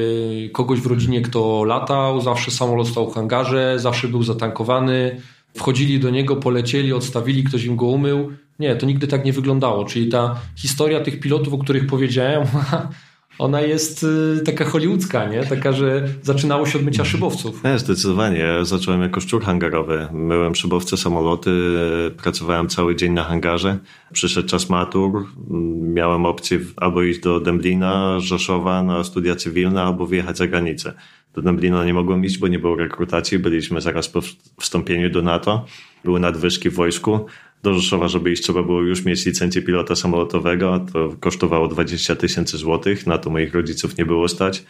kogoś w rodzinie, kto latał, zawsze samolot stał w hangarze, zawsze był zatankowany, wchodzili do niego, polecieli, odstawili, ktoś im go umył. Nie, to nigdy tak nie wyglądało. Czyli ta historia tych pilotów, o których powiedziałem, ona jest y, taka hollywoodzka, nie? Taka, że zaczynało się od mycia szybowców. Nie, zdecydowanie. Ja zacząłem jako szczur hangarowy. Myłem szybowce samoloty, pracowałem cały dzień na hangarze. Przyszedł czas matur, miałem opcję albo iść do Dęblina, Rzeszowa na studia cywilne, albo wyjechać za granicę. Do Dęblina nie mogłem iść, bo nie było rekrutacji. Byliśmy zaraz po wstąpieniu do NATO. Były nadwyżki w wojsku do Rzeszowa, żeby iść, trzeba było już mieć licencję pilota samolotowego. To kosztowało 20 tysięcy złotych. Na to moich rodziców nie było stać.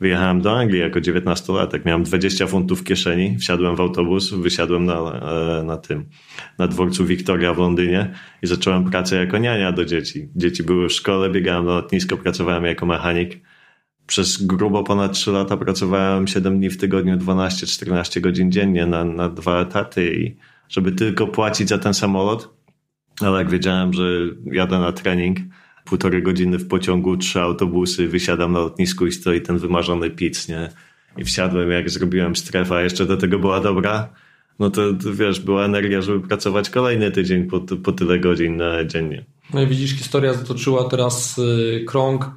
Wyjechałem do Anglii jako 19-latek. Miałem 20 funtów w kieszeni. Wsiadłem w autobus, wysiadłem na, e, na tym, na dworcu Victoria w Londynie i zacząłem pracę jako niania do dzieci. Dzieci były w szkole, biegałem na lotnisko, pracowałem jako mechanik. Przez grubo ponad 3 lata pracowałem 7 dni w tygodniu, 12-14 godzin dziennie na, na dwa etaty i żeby tylko płacić za ten samolot. Ale jak wiedziałem, że jadę na trening, półtorej godziny w pociągu, trzy autobusy, wysiadam na lotnisku i stoi ten wymarzony pizz, nie? I wsiadłem, jak zrobiłem strefę, a jeszcze do tego była dobra, no to, wiesz, była energia, żeby pracować kolejny tydzień po, po tyle godzin dziennie. No i widzisz, historia zatoczyła teraz y, krąg.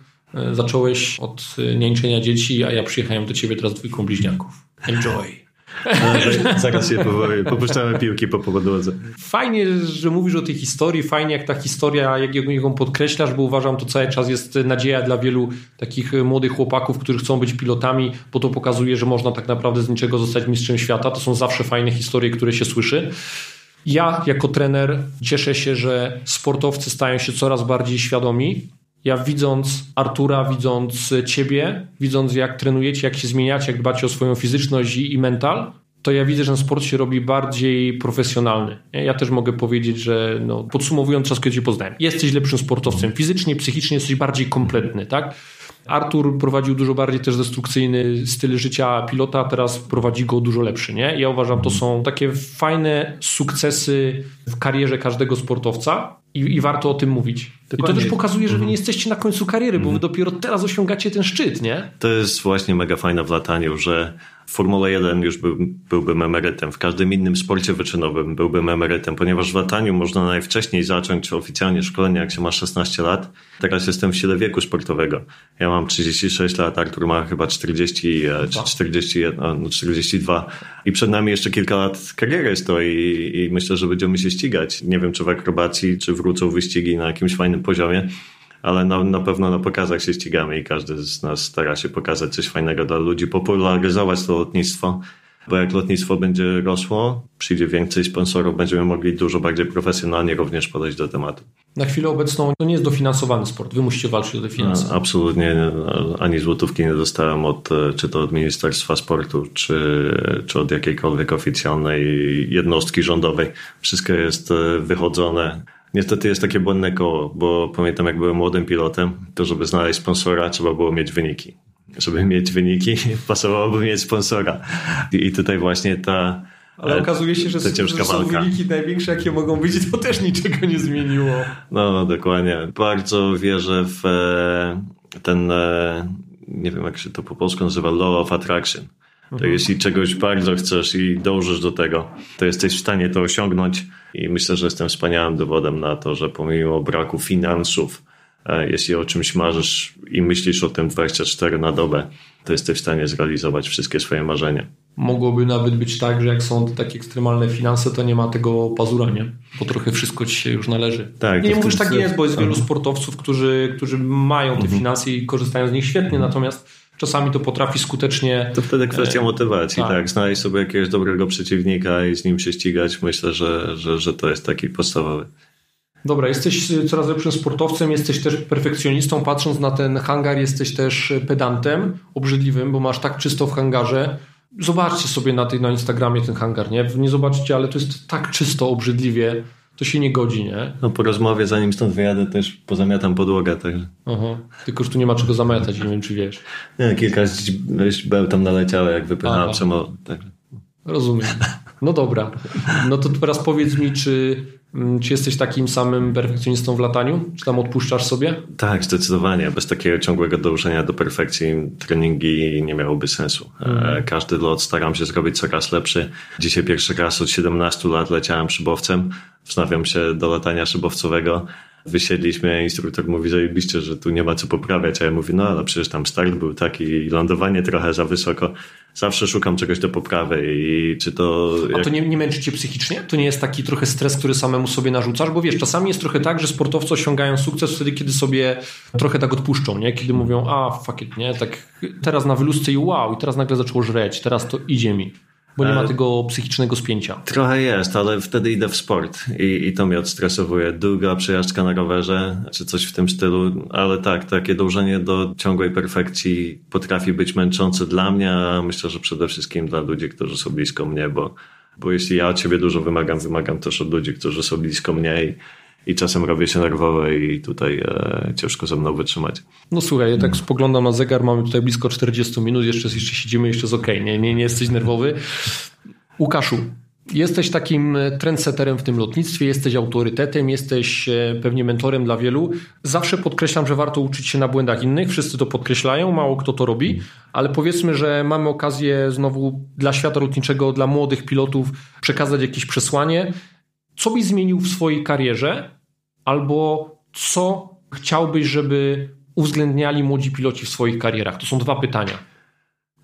Y, zacząłeś od y, niańczenia dzieci, a ja przyjechałem do ciebie teraz dwójką bliźniaków. Enjoy. Zaraz się powoli, popuszczamy piłki po podłodze. Fajnie, że mówisz o tej historii, fajnie jak ta historia, jak ją podkreślasz, bo uważam, to cały czas jest nadzieja dla wielu takich młodych chłopaków, którzy chcą być pilotami, bo to pokazuje, że można tak naprawdę z niczego zostać mistrzem świata. To są zawsze fajne historie, które się słyszy. Ja jako trener cieszę się, że sportowcy stają się coraz bardziej świadomi ja widząc Artura, widząc ciebie, widząc jak trenujecie, jak się zmieniacie, jak dbacie o swoją fizyczność i, i mental, to ja widzę, że ten sport się robi bardziej profesjonalny. Ja też mogę powiedzieć, że no, podsumowując czas, kiedy cię poznałem, jesteś lepszym sportowcem. Fizycznie, psychicznie jesteś bardziej kompletny, tak? Artur prowadził dużo bardziej też destrukcyjny styl życia pilota, teraz prowadzi go dużo lepszy, nie? Ja uważam, to są takie fajne sukcesy w karierze każdego sportowca i, i warto o tym mówić. Dokładnie. I to też pokazuje, że wy nie mhm. jesteście na końcu kariery, bo wy mhm. dopiero teraz osiągacie ten szczyt, nie? To jest właśnie mega fajne w lataniu, że Formule 1 już był, byłbym emerytem, w każdym innym sporcie wyczynowym byłbym emerytem, ponieważ w lataniu można najwcześniej zacząć oficjalnie szkolenie, jak się ma 16 lat. Teraz jestem w sile wieku sportowego. Ja mam 36 lat, Artur ma chyba 40 czy 41, no 42 i przed nami jeszcze kilka lat kariery stoi i myślę, że będziemy się ścigać. Nie wiem, czy w akrobacji, czy wrócą wyścigi na jakimś fajnym poziomie, ale na, na pewno na pokazach się ścigamy i każdy z nas stara się pokazać coś fajnego dla ludzi, popularyzować to lotnictwo, bo jak lotnictwo będzie rosło, przyjdzie więcej sponsorów, będziemy mogli dużo bardziej profesjonalnie również podejść do tematu. Na chwilę obecną to nie jest dofinansowany sport. Wy musicie walczyć o te finanse. No, absolutnie. Ani złotówki nie dostałem od, czy to od Ministerstwa Sportu, czy, czy od jakiejkolwiek oficjalnej jednostki rządowej. Wszystko jest e, wychodzone Niestety jest takie błędne koło, bo pamiętam jak byłem młodym pilotem, to żeby znaleźć sponsora trzeba było mieć wyniki. Żeby mieć wyniki pasowałoby mieć sponsora. I tutaj właśnie ta ale okazuje się, że, że są wyniki największe, jakie mogą być, to też niczego nie zmieniło. No, dokładnie. Bardzo wierzę w e, ten, e, nie wiem jak się to po polsku nazywa, law of attraction. To mhm. jeśli czegoś bardzo chcesz i dążysz do tego, to jesteś w stanie to osiągnąć i myślę, że jestem wspaniałym dowodem na to, że pomimo braku finansów, e, jeśli o czymś marzysz i myślisz o tym 24 na dobę, to jesteś w stanie zrealizować wszystkie swoje marzenia. Mogłoby nawet być tak, że jak są takie ekstremalne finanse, to nie ma tego pazura, nie? Bo trochę wszystko ci się już należy. Tak, nie mówisz, tak jest, bo jest wielu sportowców, którzy, którzy mają te mhm. finanse i korzystają z nich świetnie, natomiast czasami to potrafi skutecznie. To wtedy kwestia e, motywacji, tak. tak. Znaleźć sobie jakiegoś dobrego przeciwnika i z nim się ścigać. Myślę, że, że, że to jest taki podstawowy. Dobra, jesteś coraz lepszym sportowcem, jesteś też perfekcjonistą. Patrząc na ten hangar, jesteś też pedantem obrzydliwym, bo masz tak czysto w hangarze. Zobaczcie sobie na, tej, na Instagramie ten hangar, nie? Nie zobaczycie, ale to jest tak czysto, obrzydliwie to się nie godzi, nie? No po rozmowie, zanim stąd wyjadę, też pozamiatam podłogę. Także. Aha. Tylko, że tu nie ma czego zamiatać, nie wiem, czy wiesz. Nie, kilka beł tam naleciało, jak wypychałem samolot. Tak. Rozumiem. No dobra. No to teraz powiedz mi, czy, czy jesteś takim samym perfekcjonistą w lataniu? Czy tam odpuszczasz sobie? Tak, zdecydowanie. Bez takiego ciągłego dążenia do perfekcji treningi nie miałoby sensu. Mm. Każdy lot staram się zrobić coraz lepszy. Dzisiaj pierwszy raz od 17 lat leciałem szybowcem. Wznawiam się do latania szybowcowego wysiedliśmy, instruktor mówi, zajebiście, że tu nie ma co poprawiać, a ja mówię, no ale przecież tam start był taki i lądowanie trochę za wysoko. Zawsze szukam czegoś do poprawy i czy to... Jak... A to nie, nie męczy cię psychicznie? To nie jest taki trochę stres, który samemu sobie narzucasz? Bo wiesz, czasami jest trochę tak, że sportowcy osiągają sukces wtedy, kiedy sobie trochę tak odpuszczą, nie? Kiedy mówią, a fuck it, nie? Tak teraz na wyluzce i wow, i teraz nagle zaczęło żreć, teraz to idzie mi. Bo nie ma e, tego psychicznego spięcia. Trochę jest, ale wtedy idę w sport i, i to mnie odstresowuje. Długa przejażdżka na rowerze, czy coś w tym stylu, ale tak, takie dążenie do ciągłej perfekcji potrafi być męczące dla mnie, a myślę, że przede wszystkim dla ludzi, którzy są blisko mnie, bo, bo jeśli ja od ciebie dużo wymagam, wymagam też od ludzi, którzy są blisko mnie i, i czasem robię się nerwowy i tutaj e, ciężko ze mną wytrzymać. No słuchaj, ja tak spoglądam na zegar, mamy tutaj blisko 40 minut, jeszcze, jeszcze siedzimy, jeszcze jest ok, nie, nie, nie jesteś nerwowy. Łukaszu, Jesteś takim trendseterem w tym lotnictwie, jesteś autorytetem, jesteś e, pewnie mentorem dla wielu. Zawsze podkreślam, że warto uczyć się na błędach innych, wszyscy to podkreślają, mało kto to robi, ale powiedzmy, że mamy okazję znowu dla świata lotniczego, dla młodych pilotów przekazać jakieś przesłanie. Co byś zmienił w swojej karierze, albo co chciałbyś, żeby uwzględniali młodzi piloci w swoich karierach? To są dwa pytania.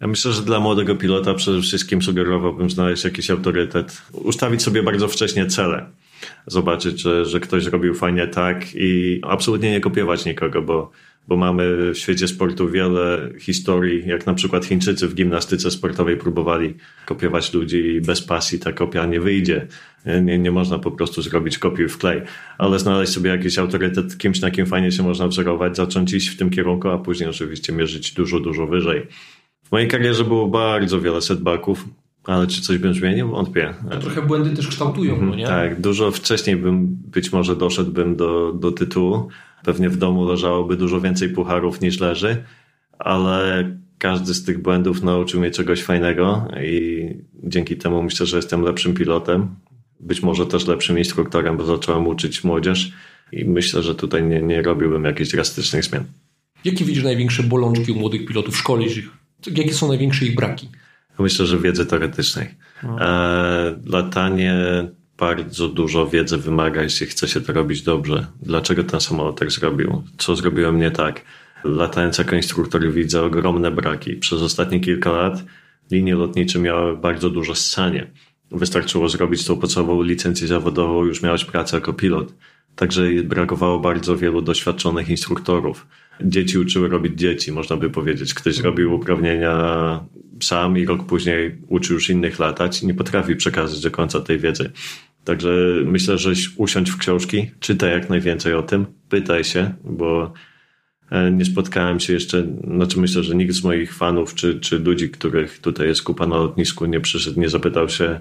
Ja myślę, że dla młodego pilota przede wszystkim sugerowałbym znaleźć jakiś autorytet, ustawić sobie bardzo wcześnie cele, zobaczyć, że, że ktoś zrobił fajnie tak i absolutnie nie kopiować nikogo, bo, bo mamy w świecie sportu wiele historii, jak na przykład Chińczycy w gimnastyce sportowej próbowali kopiować ludzi i bez pasji ta kopia nie wyjdzie. Nie, nie można po prostu zrobić kopii w klej, ale znaleźć sobie jakiś autorytet, kimś na kim fajnie się można wzorować, zacząć iść w tym kierunku, a później oczywiście mierzyć dużo, dużo wyżej. W mojej karierze było bardzo wiele setbacków, ale czy coś bym zmienił? Wątpię. To trochę błędy też kształtują, no nie? Tak, dużo wcześniej bym być może doszedłbym do, do tytułu. Pewnie w domu leżałoby dużo więcej pucharów niż leży, ale każdy z tych błędów nauczył mnie czegoś fajnego i dzięki temu myślę, że jestem lepszym pilotem. Być może też lepszym instruktorem, bo zacząłem uczyć młodzież i myślę, że tutaj nie, nie robiłbym jakichś drastycznych zmian. Jakie widzisz największe bolączki u młodych pilotów? Szkolisz ich? Jakie są największe ich braki? Myślę, że wiedzy teoretycznej. No. E, latanie bardzo dużo wiedzy wymaga, jeśli chce się to robić dobrze. Dlaczego ten samolot tak zrobił? Co zrobiłem nie tak? Latając jako instruktor widzę ogromne braki. Przez ostatnie kilka lat linie lotnicze miały bardzo duże ssanie. Wystarczyło zrobić tą podstawową licencję zawodową, już miałeś pracę jako pilot. Także brakowało bardzo wielu doświadczonych instruktorów dzieci uczyły robić dzieci, można by powiedzieć. Ktoś robił uprawnienia sam i rok później uczył już innych latać i nie potrafi przekazać do końca tej wiedzy. Także myślę, że usiądź w książki, czytaj jak najwięcej o tym, pytaj się, bo e, nie spotkałem się jeszcze, znaczy myślę, że nikt z moich fanów czy, czy ludzi, których tutaj jest kupa na lotnisku, nie przyszedł, nie zapytał się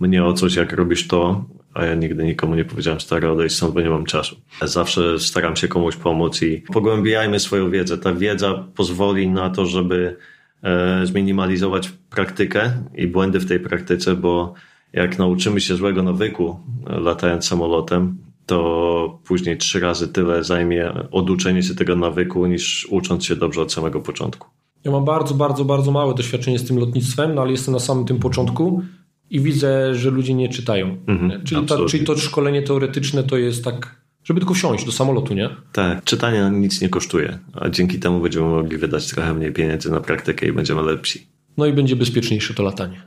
mnie o coś, jak robisz to, a ja nigdy nikomu nie powiedziałem stary odejść stąd, bo nie mam czasu. Zawsze staram się komuś pomóc i pogłębiajmy swoją wiedzę. Ta wiedza pozwoli na to, żeby e, zminimalizować praktykę i błędy w tej praktyce, bo jak nauczymy się złego nawyku latając samolotem, to później trzy razy tyle zajmie oduczenie się tego nawyku niż ucząc się dobrze od samego początku. Ja mam bardzo, bardzo, bardzo małe doświadczenie z tym lotnictwem, no ale jestem na samym tym początku i widzę, że ludzie nie czytają. Mhm, czyli, ta, czyli to szkolenie teoretyczne to jest tak, żeby tylko wsiąść do samolotu, nie? Tak, czytanie nic nie kosztuje, a dzięki temu będziemy mogli wydać trochę mniej pieniędzy na praktykę i będziemy lepsi. No i będzie bezpieczniejsze to latanie.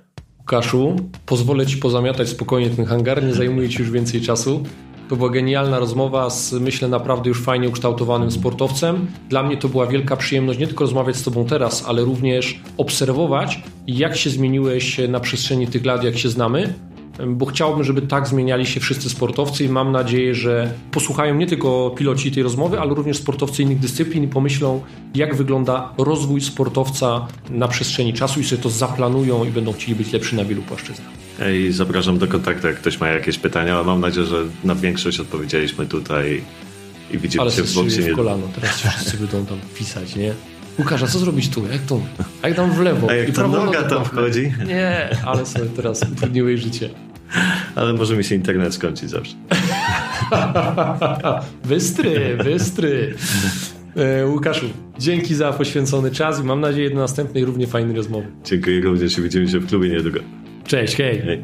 Łukaszu, pozwolę Ci pozamiatać spokojnie ten hangar, nie zajmuje Ci już więcej czasu. To była genialna rozmowa z, myślę, naprawdę już fajnie ukształtowanym sportowcem. Dla mnie to była wielka przyjemność nie tylko rozmawiać z Tobą teraz, ale również obserwować, jak się zmieniłeś na przestrzeni tych lat, jak się znamy bo chciałbym, żeby tak zmieniali się wszyscy sportowcy i mam nadzieję, że posłuchają nie tylko piloci tej rozmowy, ale również sportowcy innych dyscyplin i pomyślą, jak wygląda rozwój sportowca na przestrzeni czasu i sobie to zaplanują i będą chcieli być lepszy na wielu płaszczyznach. I zapraszam do kontaktu, jak ktoś ma jakieś pytania, ale mam nadzieję, że na większość odpowiedzieliśmy tutaj i widzimy ale się w boksie. w kolano, teraz wszyscy będą tam pisać, nie? Łukasz, a co zrobić tu? Jak to? A jak tam w lewo? A jak I ta noga tam. wchodzi? Nie, ale sobie teraz utrudniłeś życie. Ale może mi się internet skończyć zawsze. Bystry, bystry. E, Łukaszu, dzięki za poświęcony czas i mam nadzieję do następnej równie fajnej rozmowy. Dziękuję również i widzimy się w klubie niedługo. Cześć, hej. Hej.